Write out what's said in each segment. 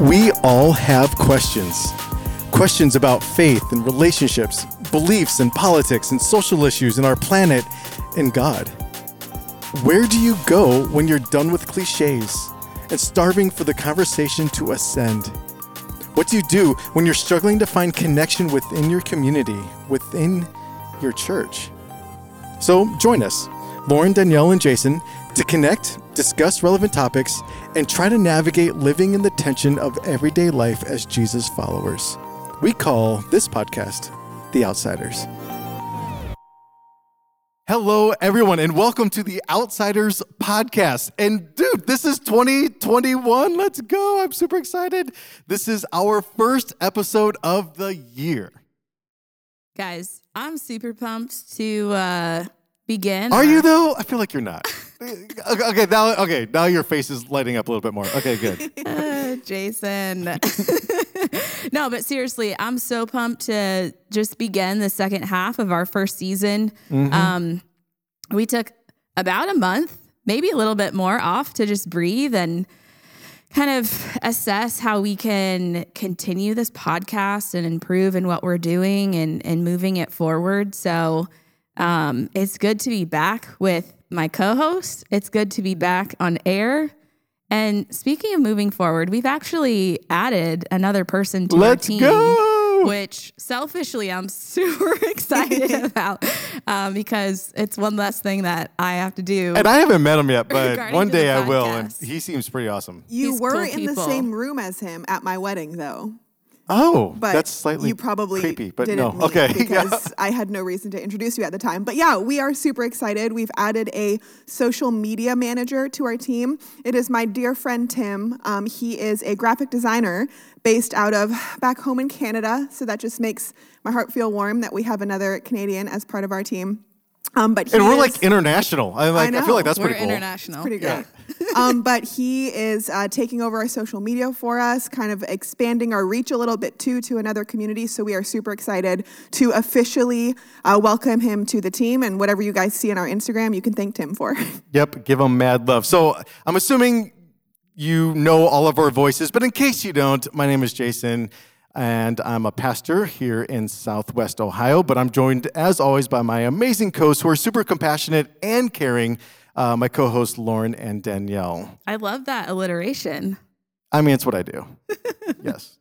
We all have questions. Questions about faith and relationships, beliefs and politics and social issues and our planet and God. Where do you go when you're done with cliches and starving for the conversation to ascend? What do you do when you're struggling to find connection within your community, within your church? So join us, Lauren, Danielle, and Jason, to connect, discuss relevant topics, and try to navigate living in the tension of everyday life as Jesus followers. We call this podcast The Outsiders. Hello, everyone, and welcome to the Outsiders podcast. And dude, this is 2021. Let's go. I'm super excited. This is our first episode of the year. Guys, I'm super pumped to uh, begin. Are you though? I feel like you're not. okay, now okay, now your face is lighting up a little bit more. Okay, good. Uh, Jason. no, but seriously, I'm so pumped to just begin the second half of our first season. Um, we took about a month, maybe a little bit more off to just breathe and kind of assess how we can continue this podcast and improve in what we're doing and, and moving it forward. So um, it's good to be back with my co host. It's good to be back on air. And speaking of moving forward, we've actually added another person to Let's our team. go! Which selfishly I'm super excited about um, because it's one less thing that I have to do. And I haven't met him yet, but one day I will, and he seems pretty awesome. You These were cool in the same room as him at my wedding, though. Oh, But that's slightly you probably creepy, but didn't no. Okay, yeah. because I had no reason to introduce you at the time. But yeah, we are super excited. We've added a social media manager to our team. It is my dear friend Tim. Um, he is a graphic designer based out of back home in Canada. So that just makes my heart feel warm that we have another Canadian as part of our team. Um, but he And we're is- like international. I like. I, feel like that's we're pretty cool. international. pretty great. um, but he is uh, taking over our social media for us, kind of expanding our reach a little bit too to another community. So we are super excited to officially uh, welcome him to the team. And whatever you guys see on our Instagram, you can thank Tim for. Yep, give him mad love. So I'm assuming you know all of our voices, but in case you don't, my name is Jason, and I'm a pastor here in Southwest Ohio. But I'm joined, as always, by my amazing co-hosts who are super compassionate and caring. Uh, my co-hosts Lauren and Danielle. I love that alliteration. I mean, it's what I do. yes.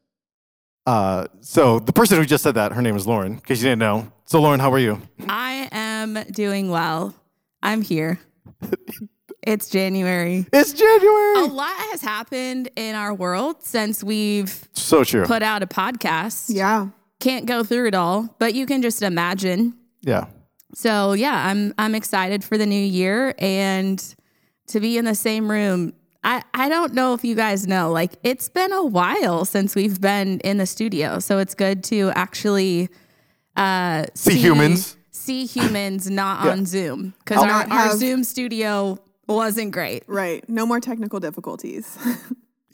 Uh, so the person who just said that, her name is Lauren. In case you didn't know. So Lauren, how are you? I am doing well. I'm here. It's January. It's January. A lot has happened in our world since we've So true. put out a podcast. yeah. Can't go through it all, but you can just imagine. Yeah. So yeah, I'm I'm excited for the new year and to be in the same room. I, I don't know if you guys know, like it's been a while since we've been in the studio. So it's good to actually uh, See humans. See humans not on Zoom. Because our, our Zoom studio wasn't great. Right. No more technical difficulties.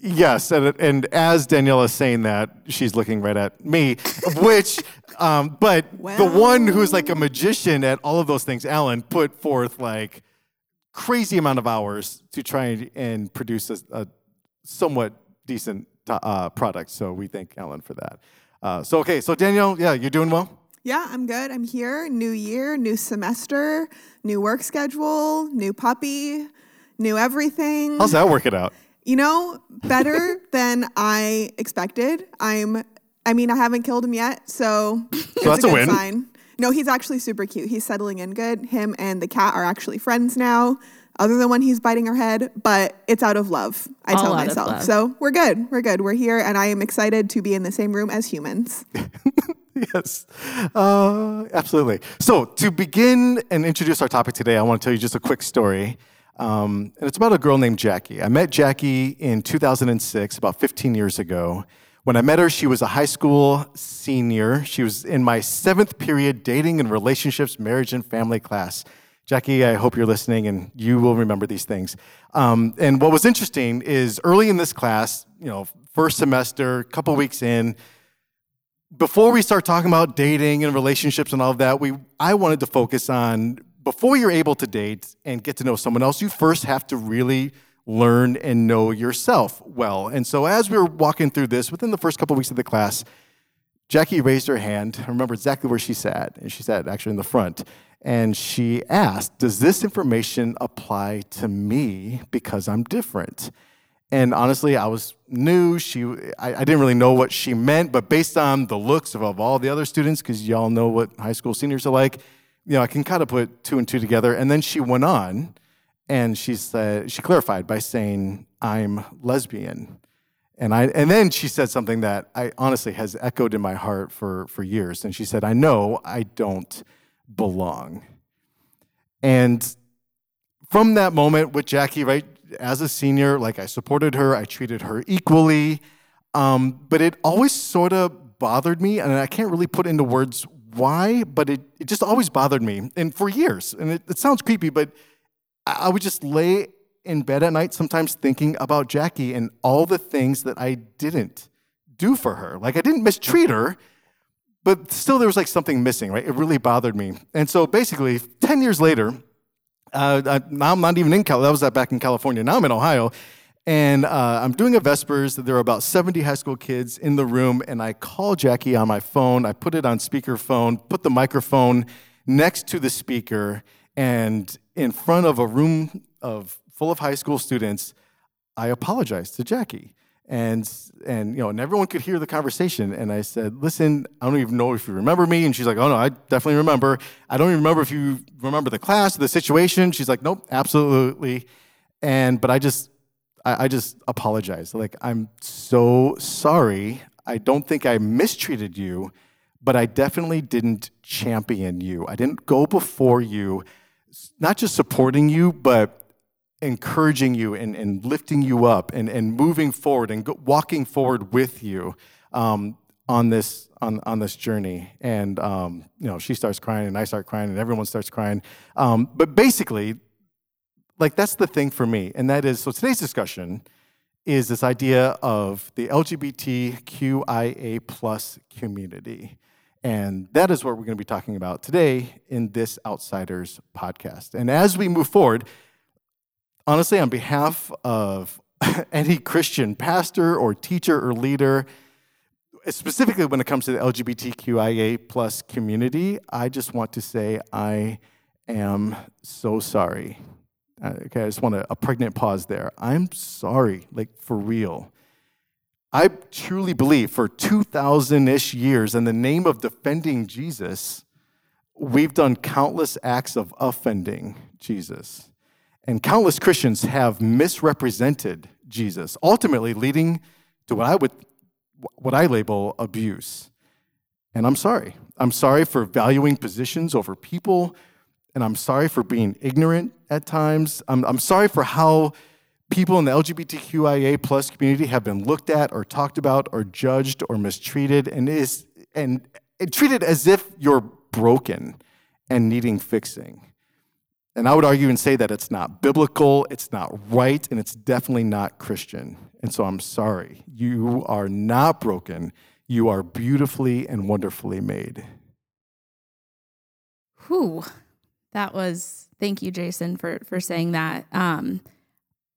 Yes, and, and as Danielle is saying that, she's looking right at me, which, um, but the one who's like a magician at all of those things, Alan, put forth like crazy amount of hours to try and, and produce a, a somewhat decent uh, product. So we thank Alan for that. Uh, so, okay, so Danielle, yeah, you're doing well? Yeah, I'm good. I'm here. New year, new semester, new work schedule, new puppy, new everything. How's that working out? You know, better than I expected. I'm I mean, I haven't killed him yet, so, it's that's a good win. sign. No, he's actually super cute. He's settling in good. Him and the cat are actually friends now, other than when he's biting her head, but it's out of love, I All tell myself. So we're good. We're good. We're here, and I am excited to be in the same room as humans. yes, uh, absolutely. So, to begin and introduce our topic today, I want to tell you just a quick story. Um, and it's about a girl named Jackie. I met Jackie in 2006, about 15 years ago. When I met her, she was a high school senior. She was in my seventh period dating and relationships, marriage, and family class. Jackie, I hope you're listening and you will remember these things. Um, and what was interesting is early in this class, you know, first semester, couple weeks in, before we start talking about dating and relationships and all of that, we I wanted to focus on before you're able to date and get to know someone else, you first have to really learn and know yourself well. And so, as we were walking through this, within the first couple weeks of the class, Jackie raised her hand. I remember exactly where she sat, and she sat actually in the front. And she asked, Does this information apply to me because I'm different? And honestly, I was new. She, I, I, didn't really know what she meant, but based on the looks of, of all the other students, because y'all know what high school seniors are like, you know, I can kind of put two and two together. And then she went on, and she said she clarified by saying, "I'm lesbian." And I, and then she said something that I honestly has echoed in my heart for for years. And she said, "I know I don't belong." And from that moment with Jackie, right, as a senior, like I supported her, I treated her equally. Um, but it always sort of bothered me, and I can't really put into words why, but it, it just always bothered me. And for years, and it, it sounds creepy, but I, I would just lay in bed at night sometimes thinking about Jackie and all the things that I didn't do for her. Like I didn't mistreat her, but still there was like something missing, right? It really bothered me. And so basically, 10 years later, uh, now I'm not even in Cal. That was back in California. Now I'm in Ohio, and uh, I'm doing a Vespers. There are about 70 high school kids in the room, and I call Jackie on my phone. I put it on speakerphone, put the microphone next to the speaker, and in front of a room of full of high school students, I apologized to Jackie and and you know and everyone could hear the conversation. And i said listen i don't even know if you remember me. And she's like oh no i definitely remember. I don't even remember if you remember the class the situation. She's like nope absolutely. And but i just i, I just apologize. Like i'm so sorry. I don't think i mistreated you but i definitely didn't champion you. I didn't go before you not just supporting you but encouraging you and, and lifting you up and, and moving forward and go, walking forward with you um, on this on, on this journey. And um, you know she starts crying and i start crying and everyone starts crying. Um, but basically like that's the thing for me. And that is so today's discussion is this idea of the lgbtqia plus community. And that is what we're going to be talking about today in this outsiders podcast. And as we move forward honestly, on behalf of any Christian pastor or teacher or leader, specifically when it comes to the LGBTQIA plus community, I just want to say I am so sorry. Uh, okay, I just want a, a pregnant pause there. I'm sorry, like for real. I truly believe for 2,000 ish years, in the name of defending Jesus, we've done countless acts of offending Jesus. And countless Christians have misrepresented Jesus, ultimately leading to what I would what I label abuse. And I'm sorry. I'm sorry for valuing positions over people, and I'm sorry for being ignorant at times. I'm, I'm sorry for how people in the LGBTQIA plus community have been looked at or talked about or judged or mistreated and is and treated as if you're broken and needing fixing. And I would argue and say that it's not biblical, it's not right, and it's definitely not Christian. And so I'm sorry. You are not broken. You are beautifully and wonderfully made. Whew. That was, thank you, Jason, for, for saying that. Um,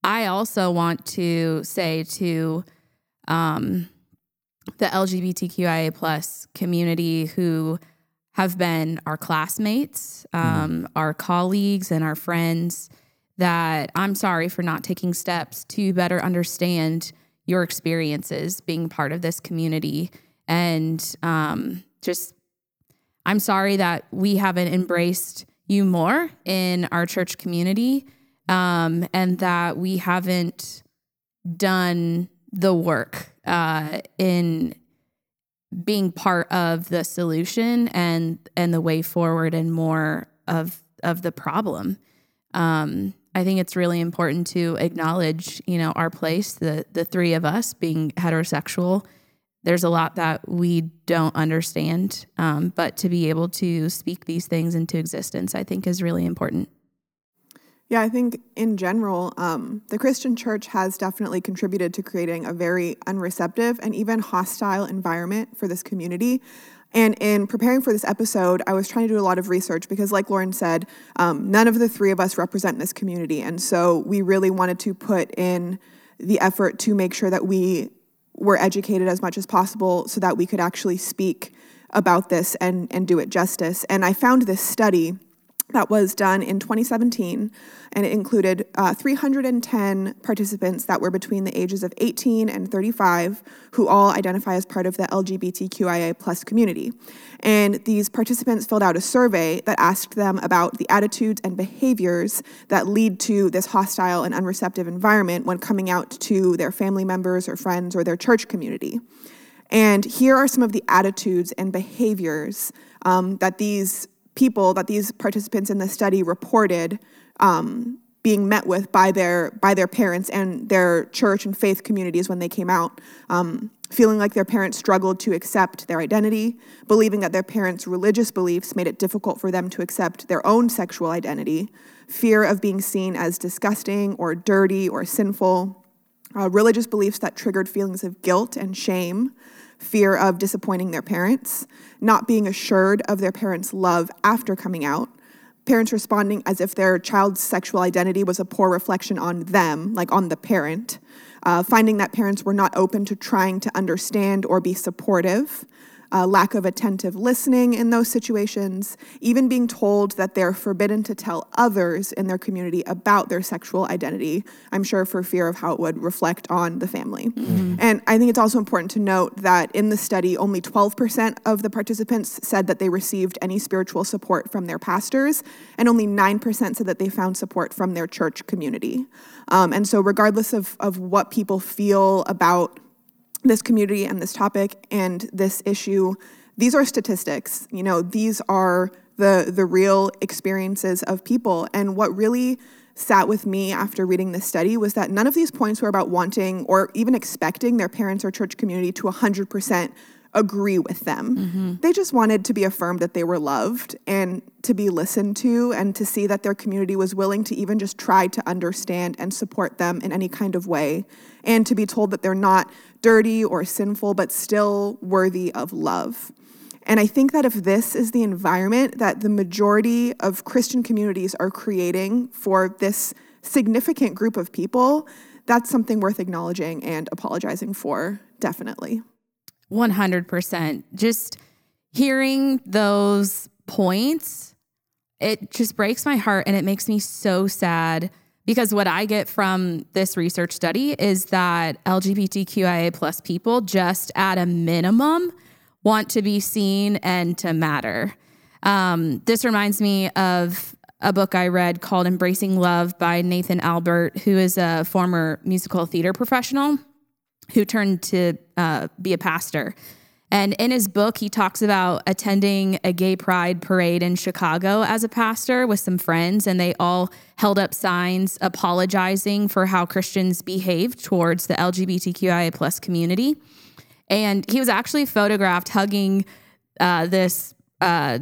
I also want to say to um, the LGBTQIA plus community who have been our classmates, um, mm. our colleagues, and our friends. That I'm sorry for not taking steps to better understand your experiences being part of this community. And um, just, I'm sorry that we haven't embraced you more in our church community um, and that we haven't done the work uh, in being part of the solution and and the way forward and more of of the problem. Um, I think it's really important to acknowledge, you know, our place. The the three of us being heterosexual, there's a lot that we don't understand, um, but to be able to speak these things into existence, I think, is really important. Yeah, I think in general, um, the Christian church has definitely contributed to creating a very unreceptive and even hostile environment for this community. And in preparing for this episode, I was trying to do a lot of research because, like Lauren said, um, none of the three of us represent this community. And so we really wanted to put in the effort to make sure that we were educated as much as possible so that we could actually speak about this and, and do it justice. And I found this study that was done in 2017, and it included uh, 310 participants that were between the ages of 18 and 35, who all identify as part of the LGBTQIA plus community. And these participants filled out a survey that asked them about the attitudes and behaviors that lead to this hostile and unreceptive environment when coming out to their family members or friends or their church community. And here are some of the attitudes and behaviors um, that these people that these participants in the study reported um, being met with by their by their parents and their church and faith communities when they came out um, feeling like their parents struggled to accept their identity believing that their parents religious beliefs made it difficult for them to accept their own sexual identity fear of being seen as disgusting or dirty or sinful uh, religious beliefs that triggered feelings of guilt and shame fear of disappointing their parents, not being assured of their parents' love after coming out, parents responding as if their child's sexual identity was a poor reflection on them, like on the parent, uh, finding that parents were not open to trying to understand or be supportive, uh, lack of attentive listening in those situations, even being told that they're forbidden to tell others in their community about their sexual identity, I'm sure for fear of how it would reflect on the family. Mm-hmm. And I think it's also important to note that in the study, only 12% of the participants said that they received any spiritual support from their pastors, and only 9% said that they found support from their church community. Um, and so, regardless of, of what people feel about this community and this topic and this issue, these are statistics. You know, these are the the real experiences of people. And what really sat with me after reading this study was that none of these points were about wanting or even expecting their parents or church community to 100% agree with them. Mm-hmm. They just wanted to be affirmed that they were loved and to be listened to and to see that their community was willing to even just try to understand and support them in any kind of way and to be told that they're not dirty or sinful but still worthy of love. And I think that if this is the environment that the majority of Christian communities are creating for this significant group of people, that's something worth acknowledging and apologizing for, definitely. 100%. Just hearing those points, it just breaks my heart and it makes me so sad because what I get from this research study is that LGBTQIA plus people just at a minimum want to be seen and to matter. Um, this reminds me of a book I read called Embracing Love by Nathan Albert, who is a former musical theater professional who turned to uh, be a pastor. And in his book, he talks about attending a gay pride parade in Chicago as a pastor with some friends, and they all held up signs apologizing for how Christians behaved towards the LGBTQIA plus community. And he was actually photographed hugging uh, this uh,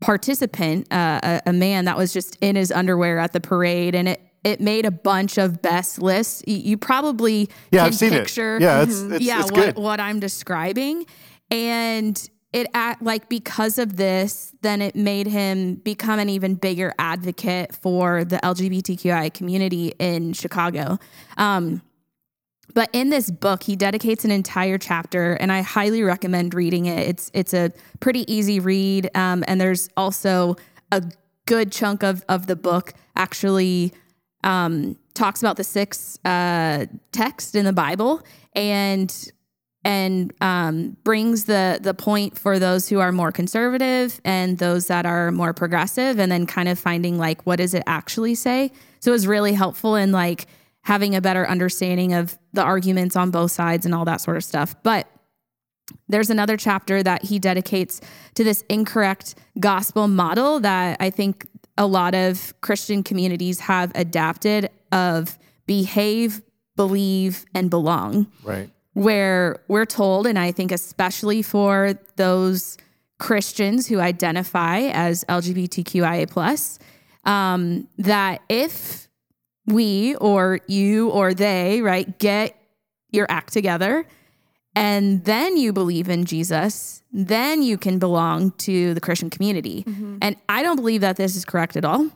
participant, uh, a, a man that was just in his underwear at the parade, and it it made a bunch of best lists. You probably yeah, I've seen picture, it. Yeah, it's, it's yeah, it's what, what I'm describing, and it act like because of this, then it made him become an even bigger advocate for the LGBTQI community in Chicago. Um, but in this book, he dedicates an entire chapter, and I highly recommend reading it. It's it's a pretty easy read, um, and there's also a good chunk of of the book actually um, talks about the six uh, texts in the Bible and and um, brings the the point for those who are more conservative and those that are more progressive, and then kind of finding like what does it actually say. So it was really helpful in like having a better understanding of the arguments on both sides and all that sort of stuff. But there's another chapter that he dedicates to this incorrect gospel model that I think a lot of Christian communities have adapted of behave, believe, and belong. Right. Where we're told, and I think especially for those Christians who identify as LGBTQIA plus, um, that if we or you or they, right, get your act together and then you believe in Jesus, then you can belong to the Christian community. And I don't believe that this is correct at all.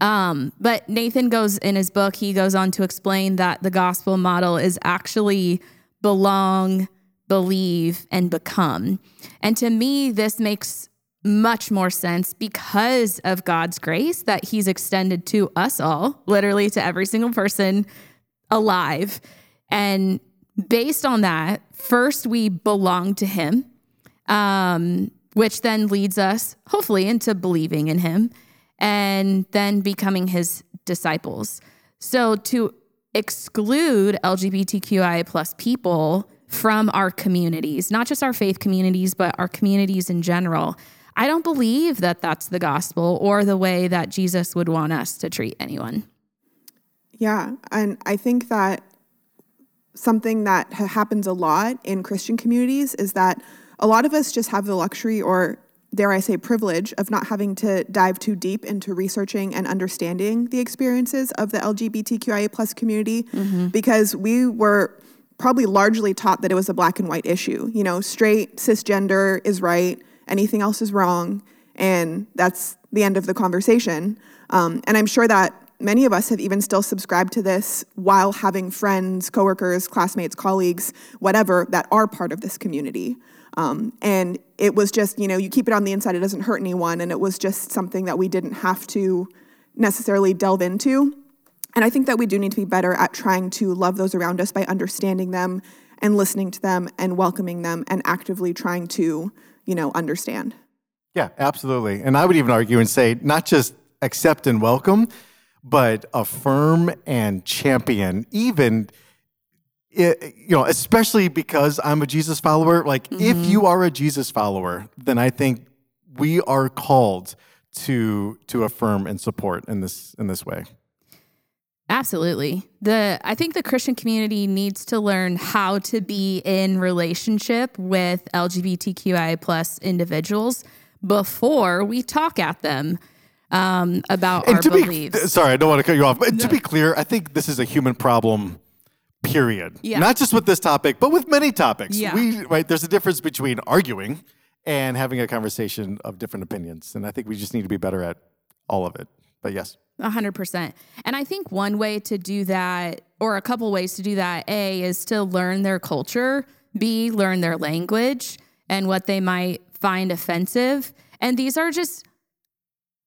Um, but Nathan goes in his book, he goes on to explain that the gospel model is actually belong, believe, and become. And to me, this makes much more sense because of God's grace that He's extended to us all, literally to every single person alive. And based on that, first we belong to Him, um, which then leads us, hopefully, into believing in Him and then becoming His disciples. So to exclude LGBTQI plus people from our communities, not just our faith communities, but our communities in general. I don't believe that that's the gospel or the way that Jesus would want us to treat anyone. Yeah. And I think that something that ha- happens a lot in Christian communities is that a lot of us just have the luxury or dare I say privilege of not having to dive too deep into researching and understanding the experiences of the LGBTQIA plus community because we were probably largely taught that it was a black and white issue. You know, straight cisgender is right, anything else is wrong, and that's the end of the conversation. Um, and I'm sure that many of us have even still subscribed to this while having friends, coworkers, classmates, colleagues, whatever, that are part of this community. Um, and it was just, you know, you keep it on the inside, it doesn't hurt anyone. And it was just something that we didn't have to necessarily delve into. And I think that we do need to be better at trying to love those around us by understanding them and listening to them and welcoming them and actively trying to, you know, understand. Yeah, absolutely. And I would even argue and say not just accept and welcome, but affirm and champion, even i- you know, especially because I'm a Jesus follower. Like, if mm-hmm. you are a Jesus follower, then I think we are called to to affirm and support in this in this way. Absolutely. The I think the Christian community needs to learn how to be in relationship with LGBTQI plus individuals before we talk at them um, about our beliefs. be sorry, I don't want to cut you off, but to be clear, I think this is a human problem. Period. Yeah. Not just with this topic, but with many topics. Yeah. We right. There's a difference between arguing and having a conversation of different opinions, and I think we just need to be better at all of it. But yes. A hundred percent. And I think one way to do that, or a couple ways to do that, A, is to learn their culture, B, learn their language and what they might find offensive. And these are just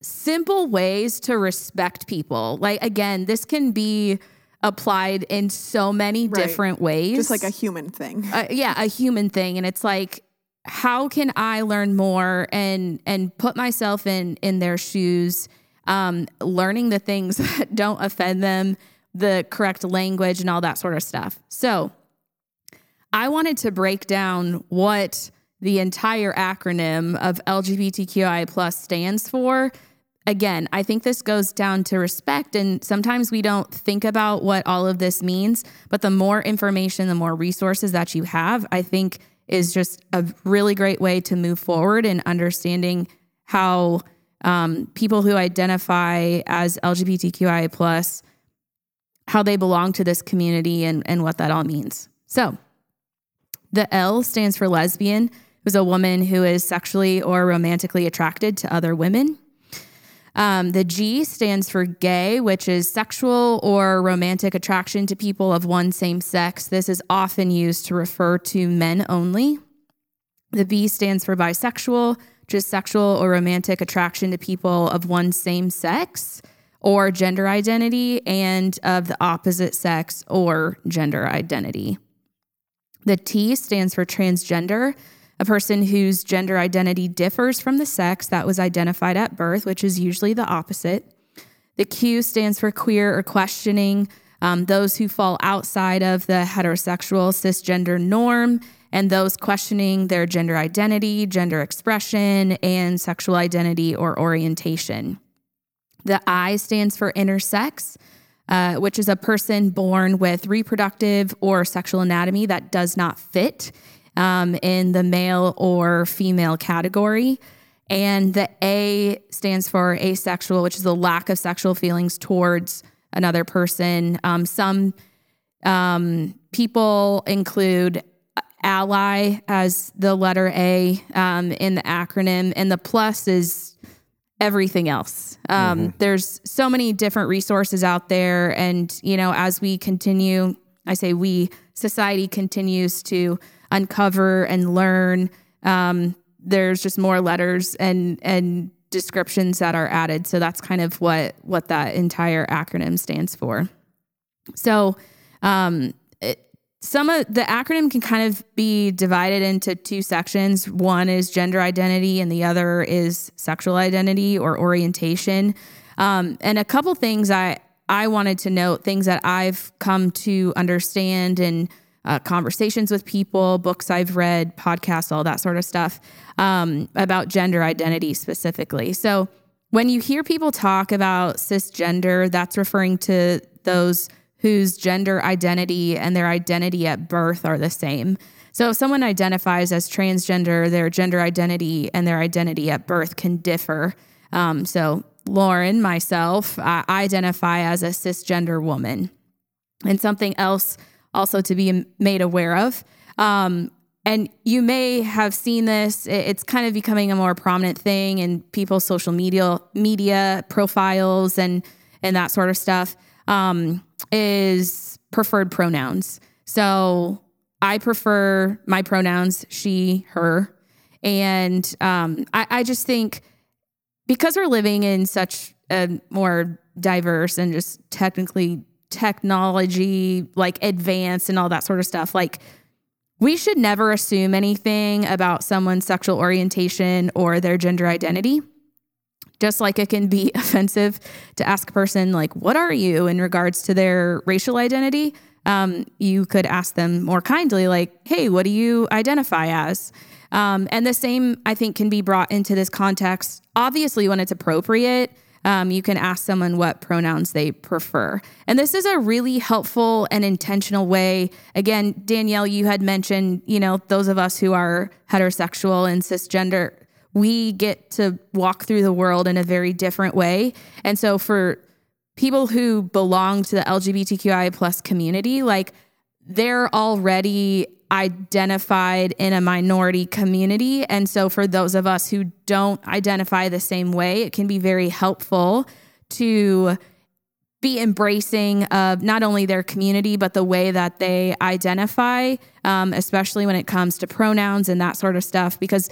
simple ways to respect people. Like, again, this can be applied in so many Right. different ways. Just like a human thing. uh, yeah, a human thing, and it's like, how can I learn more and and put myself in in their shoes, um, learning the things that don't offend them, the correct language, and all that sort of stuff. So, I wanted to break down what the entire acronym of LGBTQI plus stands for. Again, I think this goes down to respect, and sometimes we don't think about what all of this means. But the more information, the more resources that you have, I think is just a really great way to move forward in understanding how um, people who identify as LGBTQI plus how they belong to this community and, and what that all means. So, the L stands for lesbian, who's a woman who is sexually or romantically attracted to other women. Um, the G stands for gay, which is sexual or romantic attraction to people of one same sex. This is often used to refer to men only. The B stands for bisexual, just sexual or romantic attraction to people of one same sex or gender identity and of the opposite sex or gender identity. The T stands for transgender, a person whose gender identity differs from the sex that was identified at birth, which is usually the opposite. The Q stands for queer or questioning, um, those who fall outside of the heterosexual cisgender norm, and those questioning their gender identity, gender expression, and sexual identity or orientation. The I stands for intersex, uh, which is a person born with reproductive or sexual anatomy that does not fit um, in the male or female category. And the A stands for asexual, which is a lack of sexual feelings towards another person. Um, some um, people include ally as the letter A um, in the acronym, and the plus is everything else. Um, mm-hmm. There's so many different resources out there, and you know, as we continue, I say we society continues to uncover and learn. Um, there's just more letters and and descriptions that are added. So that's kind of what what that entire acronym stands for. So um, it, some of the acronym can kind of be divided into two sections. One is gender identity, and the other is sexual identity or orientation. Um, and a couple things I I wanted to note, things that I've come to understand and uh, conversations with people, books I've read, podcasts, all that sort of stuff um, about gender identity specifically. So when you hear people talk about cisgender, that's referring to those whose gender identity and their identity at birth are the same. So if someone identifies as transgender, their gender identity and their identity at birth can differ. Um, so Lauren, myself, I identify as a cisgender woman. And something else also to be made aware of. Um, and you may have seen this. It's kind of becoming a more prominent thing in people's social media media profiles and and that sort of stuff. Um, is preferred pronouns. So I prefer my pronouns she, her, and um, I, I just think because we're living in such a more diverse and just technically technology like advanced and all that sort of stuff like we should never assume anything about someone's sexual orientation or their gender identity. Just like it can be offensive to ask a person like what are you? in regards to their racial identity um, you could ask them more kindly like hey what do you identify as? Um, and the same i think can be brought into this context obviously when it's appropriate um, you can ask someone what pronouns they prefer. And this is a really helpful and intentional way. Again, Danielle, you had mentioned, you know, those of us who are heterosexual and cisgender, we get to walk through the world in a very different way. And so for people who belong to the LGBTQI plus community, like they're already identified in a minority community. And so, for those of us who don't identify the same way, it can be very helpful to be embracing of not only their community, but the way that they identify, um, especially when it comes to pronouns and that sort of stuff. Because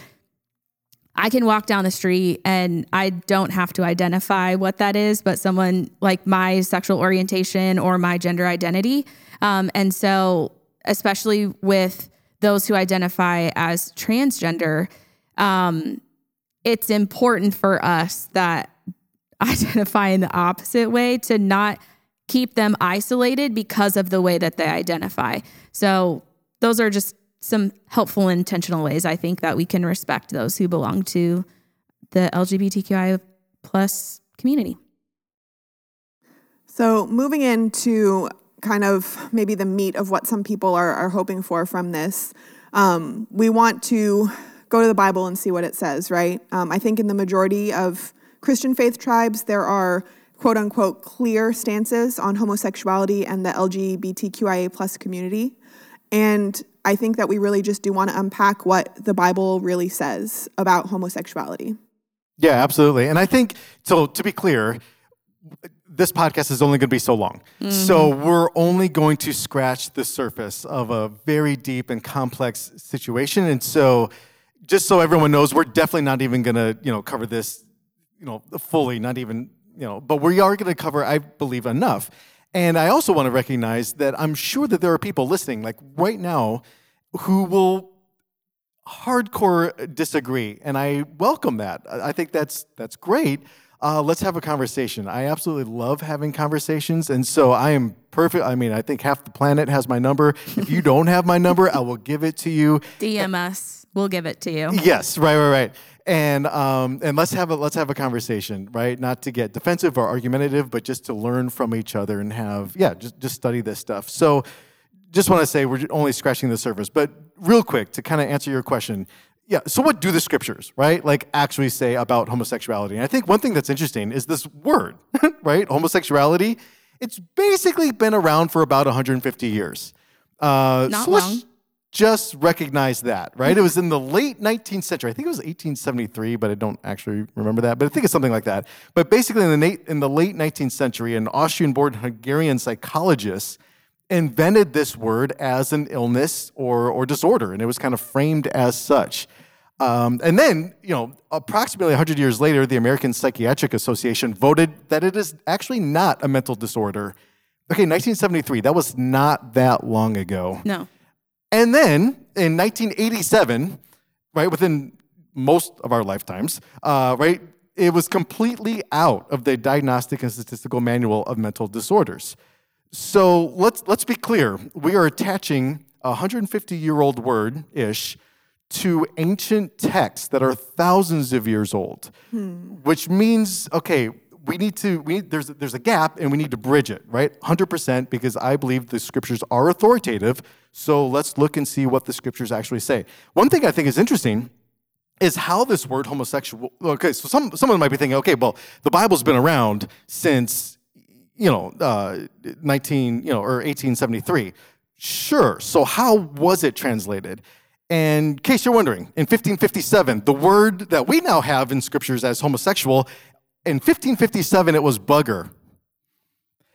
I can walk down the street and I don't have to identify what that is, but someone like my sexual orientation or my gender identity. Um, and so especially with those who identify as transgender, um, it's important for us that identify in the opposite way to not keep them isolated because of the way that they identify. So, those are just some helpful, intentional ways I think that we can respect those who belong to the LGBTQI plus community. So, moving into kind of maybe the meat of what some people are, are hoping for from this. Um, we want to go to the Bible and see what it says, right? Um, I think in the majority of Christian faith tribes, there are quote unquote clear stances on homosexuality and the LGBTQIA plus community. And I think that we really just do want to unpack what the Bible really says about homosexuality. Yeah, absolutely. And I think, so to be clear, this podcast is only going to be so long. Mm-hmm. So we're only going to scratch the surface of a very deep and complex situation. And so just so everyone knows, we're definitely not even going to, you know, cover this, you know, fully, not even, you know, but we are going to cover, I believe, enough. And I also want to recognize that I'm sure that there are people listening, like right now, who will hardcore disagree. And I welcome that. I think that's that's great uh, let's have a conversation. I absolutely love having conversations. And so I am perfect. I mean, I think half the planet has my number. If you don't have my number, I will give it to you. DM us. We'll give it to you. Yes, right, right, right. And um, and let's have a let's have a conversation, right? Not to get defensive or argumentative, but just to learn from each other and have yeah, just just study this stuff. So, just want to say we're only scratching the surface. But real quick to kind of answer your question, yeah, so what do the scriptures, right, like actually say about homosexuality? And I think one thing that's interesting is this word, right? Homosexuality. It's basically been around for about 150 years. Uh, Not so long. just recognize that, right? It was in the late 19th century. I think it was 1873, but I don't actually remember that. But I think it's something like that. But basically, in the, in the late 19th century, an Austrian born Hungarian psychologist invented this word as an illness or, or disorder, and it was kind of framed as such. Um, and then, you know, approximately 100 years later, the American Psychiatric Association voted that it is actually not a mental disorder. Okay, 1973, that was not that long ago. No. And then in 1987, right, within most of our lifetimes, uh, right, it was completely out of the Diagnostic and Statistical Manual of Mental Disorders. So let's, let's be clear. We are attaching a 150 year old word ish to ancient texts that are thousands of years old, hmm. which means, okay, we need to, we need, there's, there's a gap and we need to bridge it, right? 100% because I believe the scriptures are authoritative. So let's look and see what the scriptures actually say. One thing I think is interesting is how this word homosexual, okay, so some, someone might be thinking, okay, well, the Bible's been around since, you know, uh, 19, you know, or 1873. Sure. So how was it translated? And in case you're wondering, in 1557, the word that we now have in scriptures as homosexual, in 1557 it was bugger.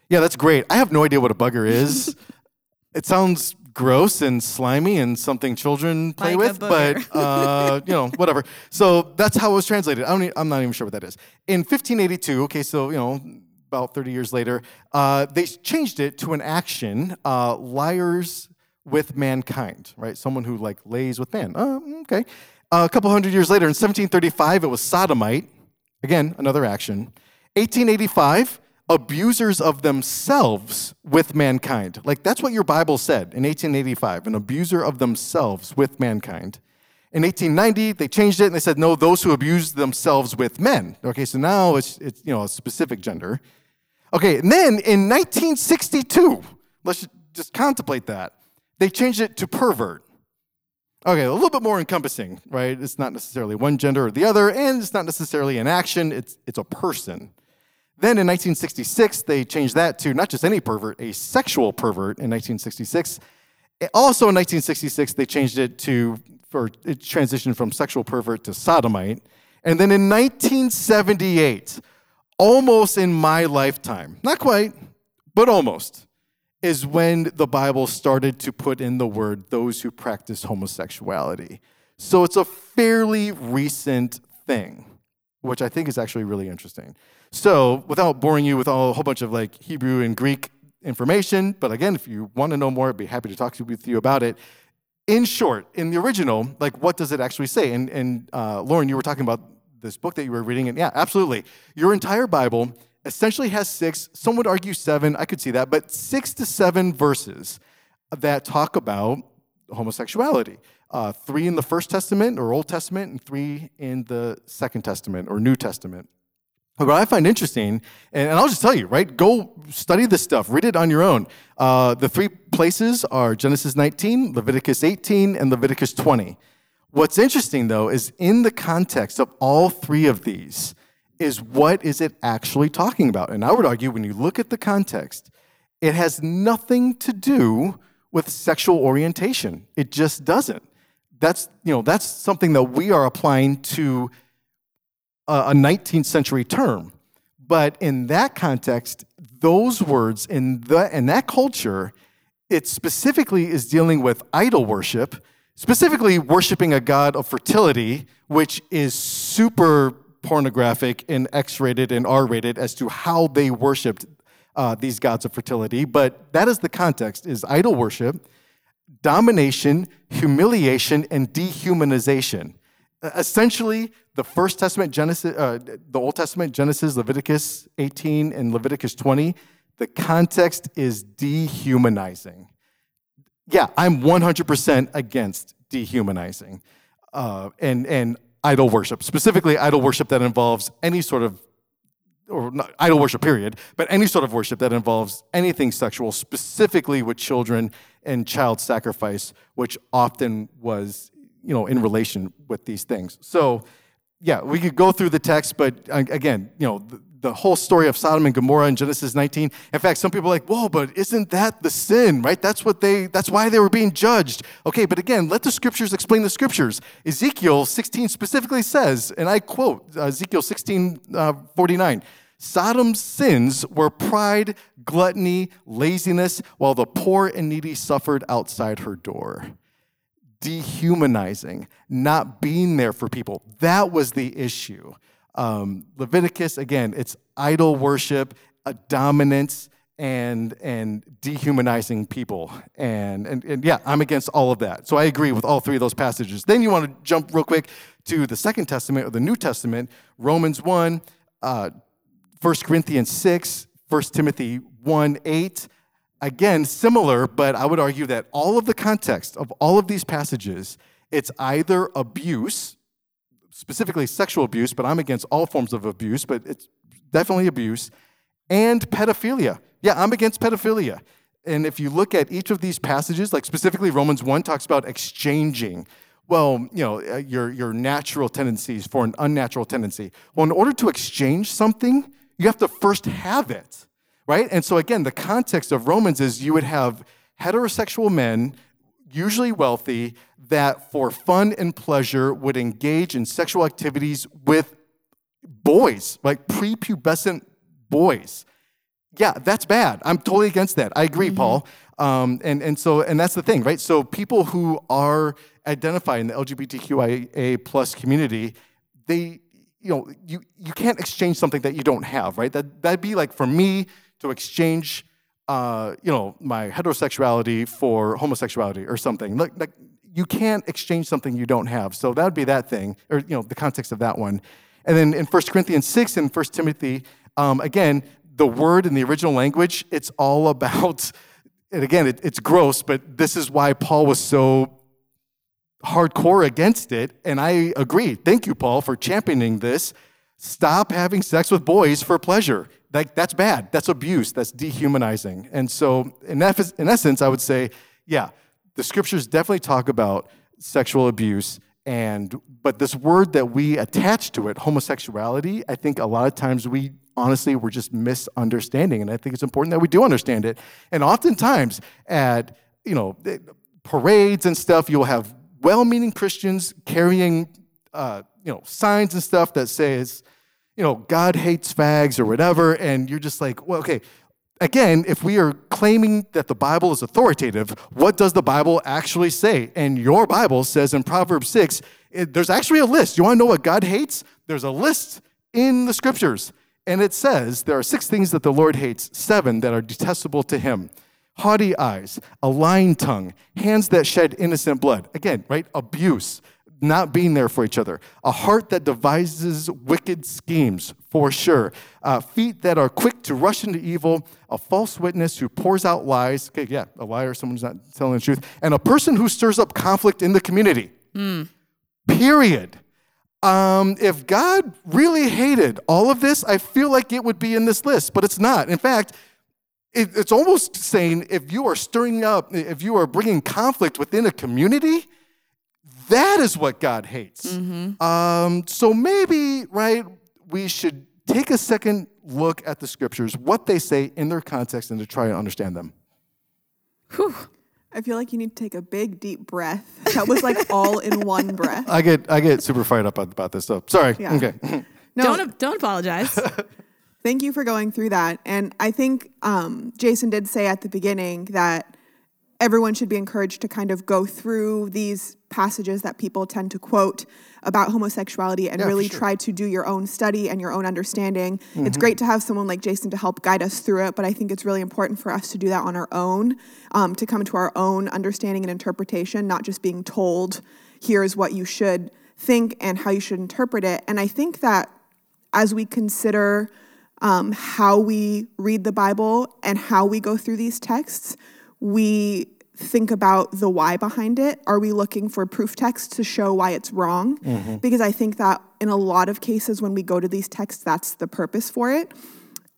Yeah, that's great. I have no idea what a bugger is. it sounds gross and slimy and something children play like with, but uh, you know, whatever. So that's how it was translated. I am not even sure what that is. In 1582, okay, so you know, about 30 years later, uh, they changed it to an action: uh, liars with mankind, right? Someone who like lays with man. Uh, okay. Uh, a couple hundred years later, in 1735, it was sodomite. Again, another action. 1885, abusers of themselves with mankind. Like that's what your Bible said in 1885, an abuser of themselves with mankind. In 1890, they changed it and they said, no, those who abuse themselves with men. Okay, so now it's, it's you know, a specific gender. Okay, and then in 1962, let's just contemplate that they changed it to pervert. Okay, a little bit more encompassing, right? It's not necessarily one gender or the other, and it's not necessarily an action, it's, it's a person. Then in 1966, they changed that to not just any pervert, a sexual pervert in 1966. Eh, also in 1966, they changed it to, for it transitioned from sexual pervert to sodomite. And then in 1978, almost in my lifetime, not quite, but almost, is when the Bible started to put in the word those who practice homosexuality. So it's a fairly recent thing, which I think is actually really interesting. So, without boring you with all, a whole bunch of like Hebrew and Greek information, but again, if you want to know more, I'd be happy to talk to with you about it. In short, in the original, like what does it actually say? And, and uh, Lauren, you were talking about this book that you were reading, and yeah, absolutely. Your entire Bible essentially has six, some would argue seven, I could see that, but six to seven verses that talk about homosexuality. Uh, three in the First Testament or Old Testament, and three in the Second Testament or New Testament. But what I find interesting, and, I'll just tell you, right? Go study this stuff, read it on your own. Uh, the three places are Genesis 19, Leviticus 18, and Leviticus 20. What's interesting, though, is in the context of all three of these, is what is it actually talking about? And I would argue when you look at the context, it has nothing to do with sexual orientation. It just doesn't. That's, you know, that's something that we are applying to a 19th century term. But in that context, those words in, the, in that culture, it specifically is dealing with idol worship, specifically worshiping a god of fertility, which is super pornographic and X rated and R rated as to how they worshiped uh, these gods of fertility, but that is the context is idol worship, domination, humiliation, and dehumanization. Essentially, the First Testament, Genesis, uh, the Old Testament, Genesis, Leviticus 18, and Leviticus 20, the context is dehumanizing. Yeah, I'm 100% against dehumanizing. Uh, and, and idol worship, specifically idol worship that involves any sort of, or not idol worship, period, but any sort of worship that involves anything sexual, specifically with children and child sacrifice, which often was, you know, in relation with these things. So, yeah, we could go through the text, but uh, again, you know, the whole story of Sodom and Gomorrah in Genesis 19. In fact, some people are like, whoa, but isn't that the sin, right? That's what they, that's why they were being judged. Okay, but again, let the scriptures explain the scriptures. Ezekiel 16 specifically says, and I quote Ezekiel 16, uh, 49, Sodom's sins were pride, gluttony, laziness, while the poor and needy suffered outside her door. Dehumanizing, not being there for people. That was the issue. Um, Leviticus, again, it's idol worship, a dominance, and and dehumanizing people. And, and and yeah, I'm against all of that. So I agree with all three of those passages. Then you want to jump real quick to the Second Testament or the New Testament, Romans 1, uh, 1 Corinthians 6, 1 Timothy 1 8. Again, similar, but I would argue that all of the context of all of these passages, it's either abuse, specifically sexual abuse, but I'm against all forms of abuse, but it's definitely abuse, and pedophilia. Yeah, I'm against pedophilia. And if you look at each of these passages, like specifically Romans 1 talks about exchanging, well, you know, uh, your, your natural tendencies for an unnatural tendency. Well, in order to exchange something, you have to first have it, right? And so, again, the context of Romans is you would have heterosexual men, usually wealthy, that for fun and pleasure would engage in sexual activities with boys, like prepubescent boys. Yeah, that's bad. I'm totally against that. I agree, mm-hmm. Paul. Um, and, and so, and that's the thing, right? So people who are identified in the LGBTQIA plus community, they you know, you, you can't exchange something that you don't have, right? That, that'd be like for me to exchange, uh, you know, my heterosexuality for homosexuality or something. Like, like, you can't exchange something you don't have. So that would be that thing, or, you know, the context of that one. And then in 1 Corinthians 6 and 1 Timothy, um, again, the word in the original language, it's all about, and again, it, it's gross, but this is why Paul was so hardcore against it, and I agree. Thank you, Paul, for championing this. Stop having sex with boys for pleasure. Like, that's bad. That's abuse. That's dehumanizing. And so, in, in essence, I would say, yeah, the scriptures definitely talk about sexual abuse and but this word that we attach to it homosexuality i think a lot of times we honestly we're just misunderstanding and i think it's important that we do understand it and oftentimes at you know parades and stuff you'll have well-meaning Christians carrying, uh, you know, signs and stuff that says, you know, God hates fags or whatever, and you're just like, well, okay. Again, if we are claiming that the Bible is authoritative, what does the Bible actually say? And your Bible says in Proverbs 6, it, there's actually a list. You want to know what God hates? There's a list in the scriptures. And it says there are six things that the Lord hates, seven that are detestable to him haughty eyes, a lying tongue, hands that shed innocent blood. Again, right? Abuse, not being there for each other, a heart that devises wicked schemes, for sure, uh, feet that are quick to rush into evil, a false witness who pours out lies. Okay, yeah, a liar, someone who's not telling the truth, and a person who stirs up conflict in the community. Mm. Period. Um, if God really hated all of this, I feel like it would be in this list, but it's not. In fact, it's almost saying if you are stirring up, if you are bringing conflict within a community, that is what God hates. Mm-hmm. Um, so maybe, right, we should take a second look at the scriptures, what they say in their context, and to try to understand them. Whew. I feel like you need to take a big, deep breath. That was like all in one breath. I get I get super fired up about this stuff. Sorry. Yeah. Okay. No, don't don't apologize. Thank you for going through that. And I think um, Jason did say at the beginning that everyone should be encouraged to kind of go through these passages that people tend to quote about homosexuality and yeah, really sure. try to do your own study and your own understanding. Mm-hmm. It's great to have someone like Jason to help guide us through it, but I think it's really important for us to do that on our own, um, to come to our own understanding and interpretation, not just being told, here's what you should think and how you should interpret it. And I think that as we consider um, how we read the Bible and how we go through these texts, we think about the why behind it. Are we looking for proof text to show why it's wrong? Mm-hmm. Because I think that in a lot of cases, when we go to these texts, that's the purpose for it.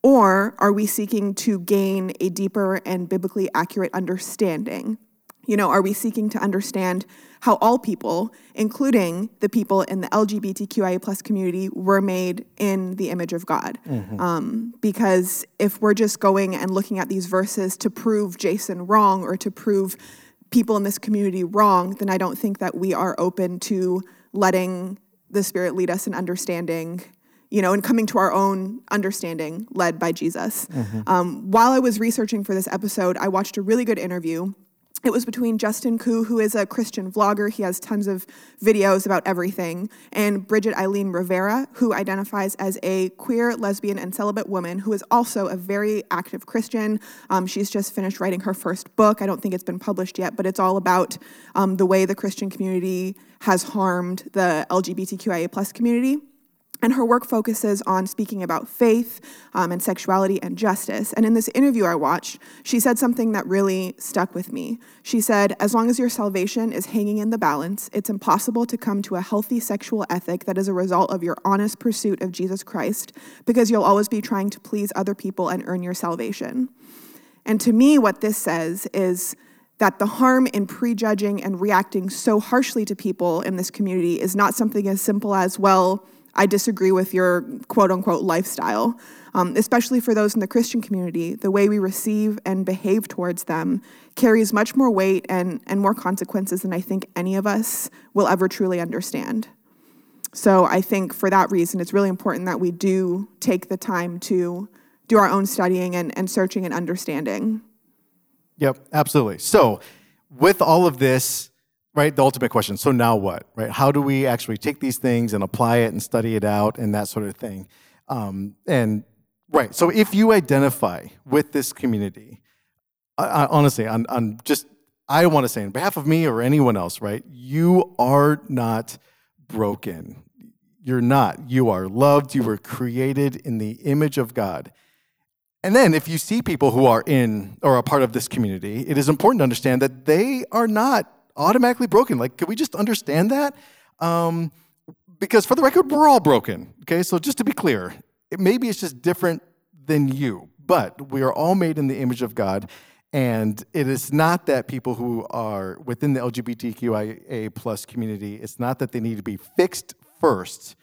Or are we seeking to gain a deeper and biblically accurate understanding? You know, are we seeking to understand how all people, including the people in the LGBTQIA plus community, were made in the image of God? Um, because if we're just going and looking at these verses to prove Jason wrong or to prove people in this community wrong, then I don't think that we are open to letting the Spirit lead us in understanding you know, and coming to our own understanding led by Jesus. Um, while I was researching for this episode, I watched a really good interview. It was between Justin Koo, who is a Christian vlogger. He has tons of videos about everything, and Bridget Eileen Rivera, who identifies as a queer, lesbian, and celibate woman who is also a very active Christian. Um, she's just finished writing her first book. I don't think it's been published yet, but it's all about um, the way the Christian community has harmed the LGBTQIA plus community. And her work focuses on speaking about faith um, and sexuality and justice. And in this interview I watched, she said something that really stuck with me. She said, As long as your salvation is hanging in the balance, it's impossible to come to a healthy sexual ethic that is a result of your honest pursuit of Jesus Christ, because you'll always be trying to please other people and earn your salvation. And to me, what this says is that the harm in prejudging and reacting so harshly to people in this community is not something as simple as, well, I disagree with your quote unquote lifestyle. Um, especially for those in the Christian community, the way we receive and behave towards them carries much more weight and, and more consequences than I think any of us will ever truly understand. So I think for that reason, it's really important that we do take the time to do our own studying and, and searching and understanding. Yep, absolutely. So, with all of this, right, the ultimate question so now what, right? How do we actually take these things and apply it and study it out and that sort of thing? Um, and, right, so if you identify with this community, I, I, honestly, I'm, I'm just, I want to say on behalf of me or anyone else, right, you are not broken. You're not. You are loved. You were created in the image of God. And then, if you see people who are in or a part of this community, it is important to understand that they are not automatically broken. Like, can we just understand that? Um, because, for the record, we're all broken. Okay, so just to be clear, it, maybe it's just different than you, but we are all made in the image of God. And it is not that people who are within the LGBTQIA plus community, it's not that they need to be fixed first,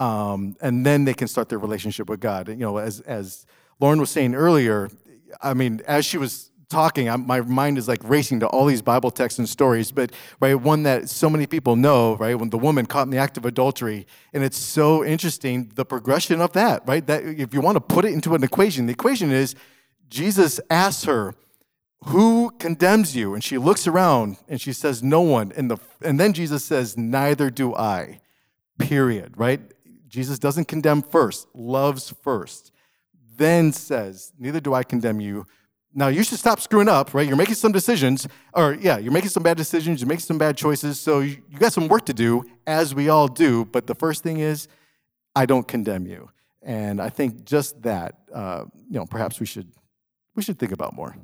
um, and then they can start their relationship with God. You know, as as Lauren was saying earlier, I mean, as she was talking, I, my mind is like racing to all these Bible texts and stories, but right, one that so many people know, right, when the woman caught in the act of adultery, and it's so interesting the progression of that, right? That if you want to put it into an equation, the equation is Jesus asks her, "Who condemns you?" and she looks around and she says, "No one." And the and then Jesus says, "Neither do I." Period. Right? Jesus doesn't condemn first, loves first then says, Neither do I condemn you. Now you should stop screwing up, right? You're making some decisions, or yeah, you're making some bad decisions, you're making some bad choices, so you, you got some work to do, as we all do. But the first thing is, I don't condemn you. And I think just that, uh, you know, perhaps we should we should think about more.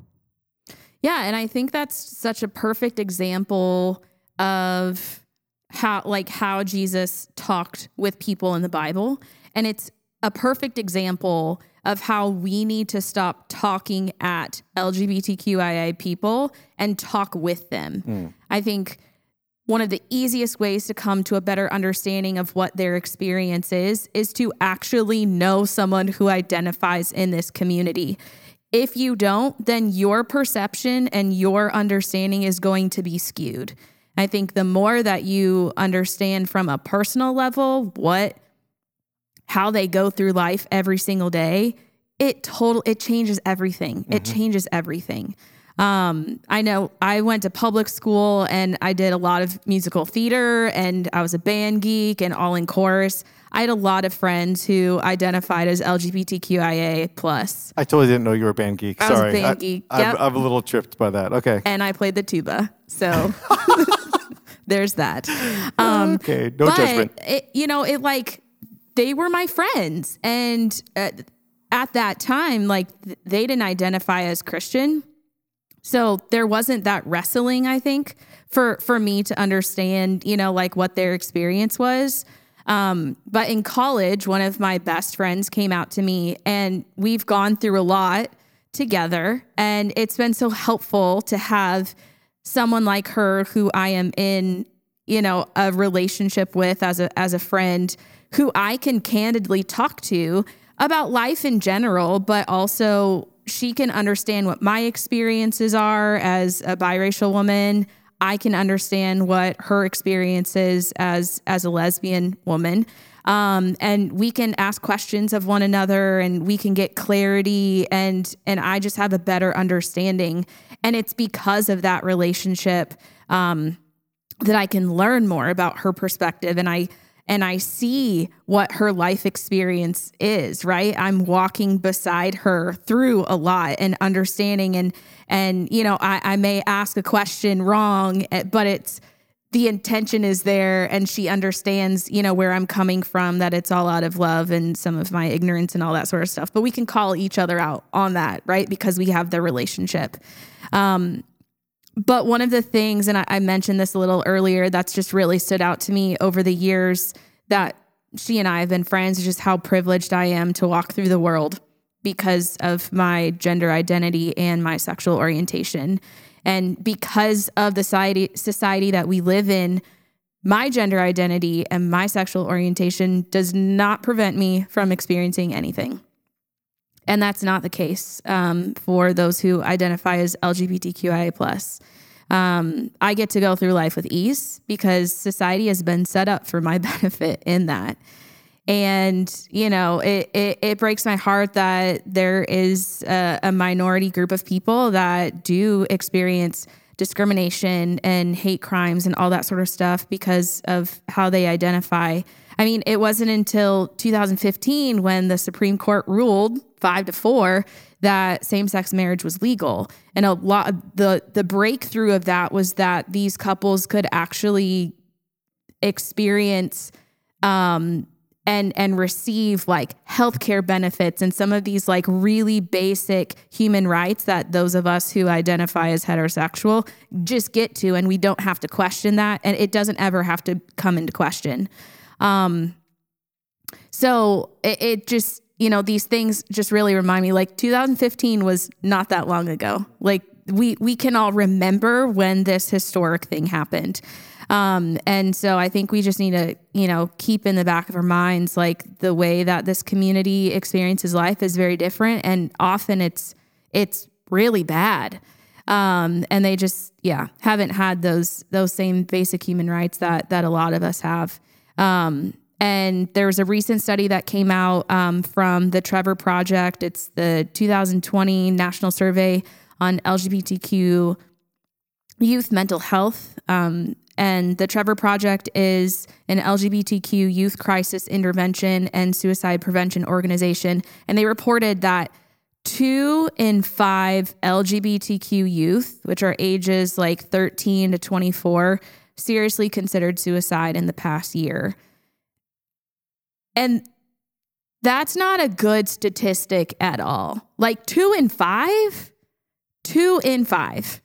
Yeah, and I think that's such a perfect example of how like how Jesus talked with people in the Bible. And it's a perfect example of how we need to stop talking at LGBTQIA people and talk with them. Mm. I think one of the easiest ways to come to a better understanding of what their experience is is to actually know someone who identifies in this community. If you don't, then your perception and your understanding is going to be skewed. I think the more that you understand from a personal level what how they go through life every single day, it total it changes everything. It changes everything. Um, I know I went to public school and I did a lot of musical theater and I was a band geek and all in chorus. I had a lot of friends who identified as LGBTQIA plus, I totally didn't know you were a band geek. I was a Sorry. band geek, I'm. I'm a little tripped by that. Okay. and I played the tuba. So there's that. Um, okay. No but judgment. It, you know, it like they were my friends, and at, at that time, like th- they didn't identify as Christian, so there wasn't that wrestling. I think for for me to understand, you know, like what their experience was. Um, but in college, one of my best friends came out to me, and we've gone through a lot together, and it's been so helpful to have someone like her who I am in, you know, a relationship with as a as a friend who I can candidly talk to about life in general, but also she can understand what my experiences are as a biracial woman. I can understand what her experience is as as a lesbian woman. Um, and we can ask questions of one another and we can get clarity and and I just have a better understanding. And it's because of that relationship um, that I can learn more about her perspective and I and I see what her life experience is, right? I'm walking beside her through a lot and understanding and and you know, I, I may ask a question wrong, eh, but it's the intention is there and she understands, you know, where I'm coming from, that it's all out of love and some of my ignorance and all that sort of stuff. But we can call each other out on that, right? Because we have the relationship. Um, but one of the things, and I, I mentioned this a little earlier, that's just really stood out to me over the years that she and I have been friends is just how privileged I am to walk through the world because of my gender identity and my sexual orientation. And because of the society, society that we live in, my gender identity and my sexual orientation does not prevent me from experiencing anything. And that's not the case um, for those who identify as LGBTQIA. Um, I get to go through life with ease because society has been set up for my benefit in that. And, you know, it, it, it breaks my heart that there is a, a minority group of people that do experience discrimination and hate crimes and all that sort of stuff because of how they identify. I mean, it wasn't until 2015 when the Supreme Court ruled five to four that same-sex marriage was legal. And a lot the the breakthrough of that was that these couples could actually experience um, and and receive like healthcare benefits and some of these like really basic human rights that those of us who identify as heterosexual just get to and we don't have to question that and it doesn't ever have to come into question. Um so it, it just you know these things just really remind me like 2015 was not that long ago like we we can all remember when this historic thing happened um, and so I think we just need to, you know, keep in the back of our minds like the way that this community experiences life is very different, and often it's it's really bad. Um, and they just, yeah, haven't had those those same basic human rights that that a lot of us have. Um, and there was a recent study that came out um, from the Trevor Project. It's the 2020 National Survey on LGBTQ youth mental health. Um, and the Trevor Project is an LGBTQ youth crisis intervention and suicide prevention organization. And they reported that two in five LGBTQ youth, which are ages like 13 to 24, seriously considered suicide in the past year. And that's not a good statistic at all. Like two in five? Two in five.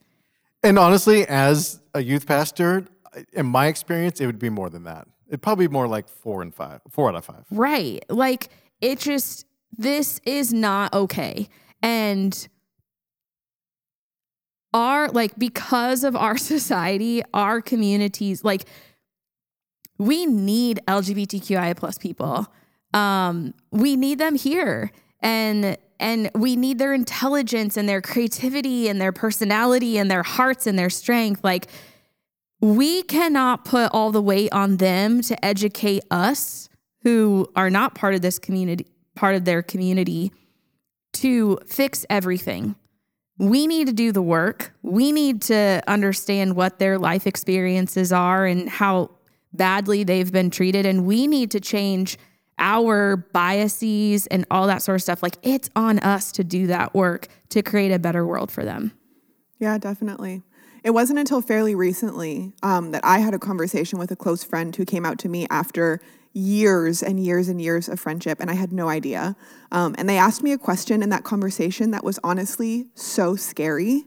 And honestly, as a youth pastor, in my experience, it would be more than that. It'd probably be more like four and five, four out of five. Right. Like it just, this is not okay. And our, like, because of our society, our communities, like, we need LGBTQI plus people. Um, we need them here. And and we need their intelligence and their creativity and their personality and their hearts and their strength. Like we cannot put all the weight on them to educate us who are not part of this community, part of their community, to fix everything. We need to do the work. We need to understand what their life experiences are and how badly they've been treated. And we need to change our biases and all that sort of stuff. Like it's on us to do that work to create a better world for them. Yeah, definitely. It wasn't until fairly recently um, that I had a conversation with a close friend who came out to me after years and years and years of friendship, and I had no idea. Um, and they asked me a question in that conversation that was honestly so scary.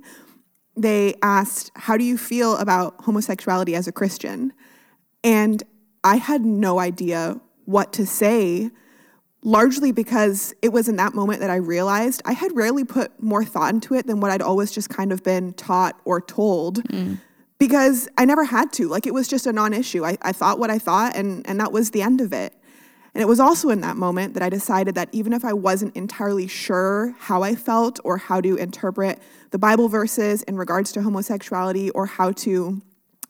They asked, How do you feel about homosexuality as a Christian? And I had no idea what to say largely because it was in that moment that I realized I had rarely put more thought into it than what I'd always just kind of been taught or told. Mm. Because I never had to. Like it was just a non issue. I, I thought what I thought, and, and that was the end of it. And it was also in that moment that I decided that even if I wasn't entirely sure how I felt or how to interpret the Bible verses in regards to homosexuality or how to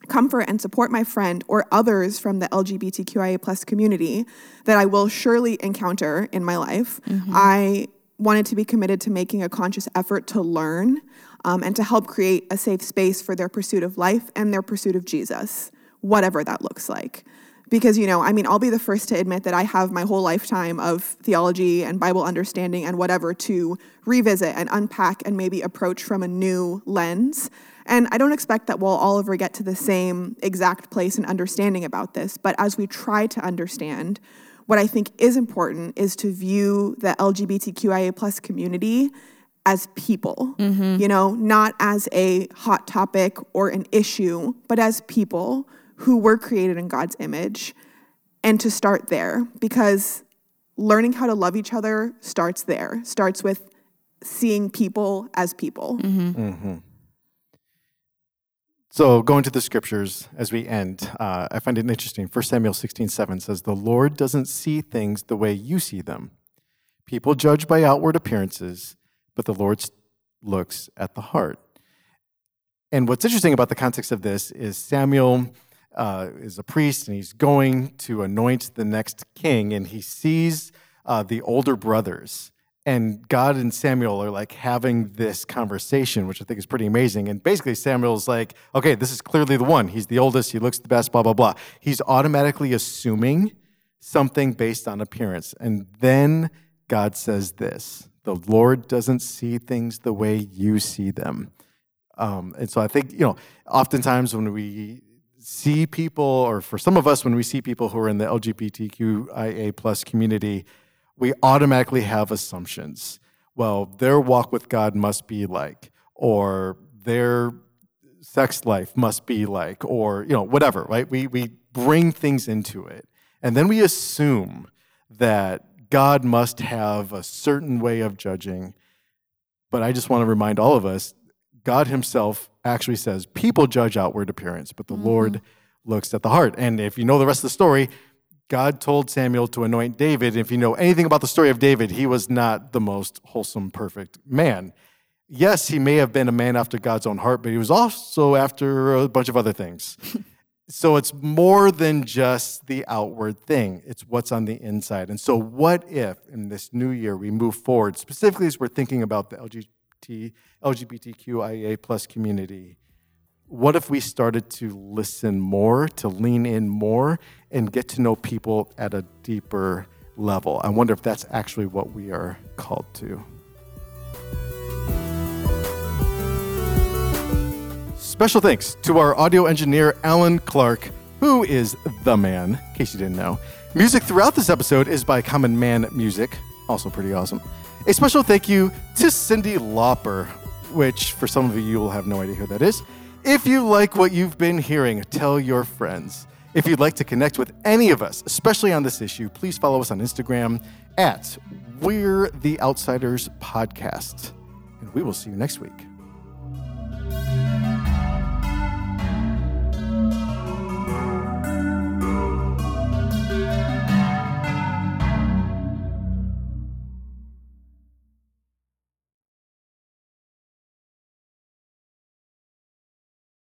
comfort and support my friend or others from the LGBTQIA plus community that I will surely encounter in my life, I wanted to be committed to making a conscious effort to learn um, and to help create a safe space for their pursuit of life and their pursuit of Jesus, whatever that looks like. Because, you know, I mean, I'll be the first to admit that I have my whole lifetime of theology and Bible understanding and whatever to revisit and unpack and maybe approach from a new lens. And I don't expect that we'll all ever get to the same exact place and understanding about this. But as we try to understand, what I think is important is to view the LGBTQIA plus community as people, mm-hmm. you know, not as a hot topic or an issue, but as people who were created in God's image. And to start there, because learning how to love each other starts there, starts with seeing people as people. Mm-hmm. Mm-hmm. So, going to the scriptures as we end, uh, I find it interesting. 1 Samuel 16 7 says, The Lord doesn't see things the way you see them. People judge by outward appearances, but the Lord looks at the heart. And what's interesting about the context of this is Samuel uh, is a priest and he's going to anoint the next king, and he sees uh, the older brothers. And God and Samuel are like having this conversation, which I think is pretty amazing. And basically, Samuel's like, okay, this is clearly the one. He's the oldest, he looks the best, blah, blah, blah. He's automatically assuming something based on appearance. And then God says this the Lord doesn't see things the way you see them. Um, and so I think, you know, oftentimes when we see people, or for some of us, when we see people who are in the LGBTQIA plus community, we automatically have assumptions. Well, their walk with God must be like, or their sex life must be like, or you know, whatever, right? We we bring things into it. And then we assume that God must have a certain way of judging. But I just want to remind all of us God Himself actually says, people judge outward appearance, but the mm-hmm. Lord looks at the heart. And if you know the rest of the story, God told Samuel to anoint David. If you know anything about the story of David, he was not the most wholesome, perfect man. Yes, he may have been a man after God's own heart, but he was also after a bunch of other things. so it's more than just the outward thing, it's what's on the inside. And so, what if in this new year we move forward, specifically as we're thinking about the LGBT, LGBTQIA plus community? What if we started to listen more, to lean in more, and get to know people at a deeper level? I wonder if that's actually what we are called to. Special thanks to our audio engineer, Alan Clark, who is the man, in case you didn't know. Music throughout this episode is by Common Man Music, also pretty awesome. A special thank you to Cyndi Lauper, which for some of you, you will have no idea who that is. If you like what you've been hearing, tell your friends. If you'd like to connect with any of us, especially on this issue, please follow us on Instagram at We're the Outsiders Podcast. And we will see you next week.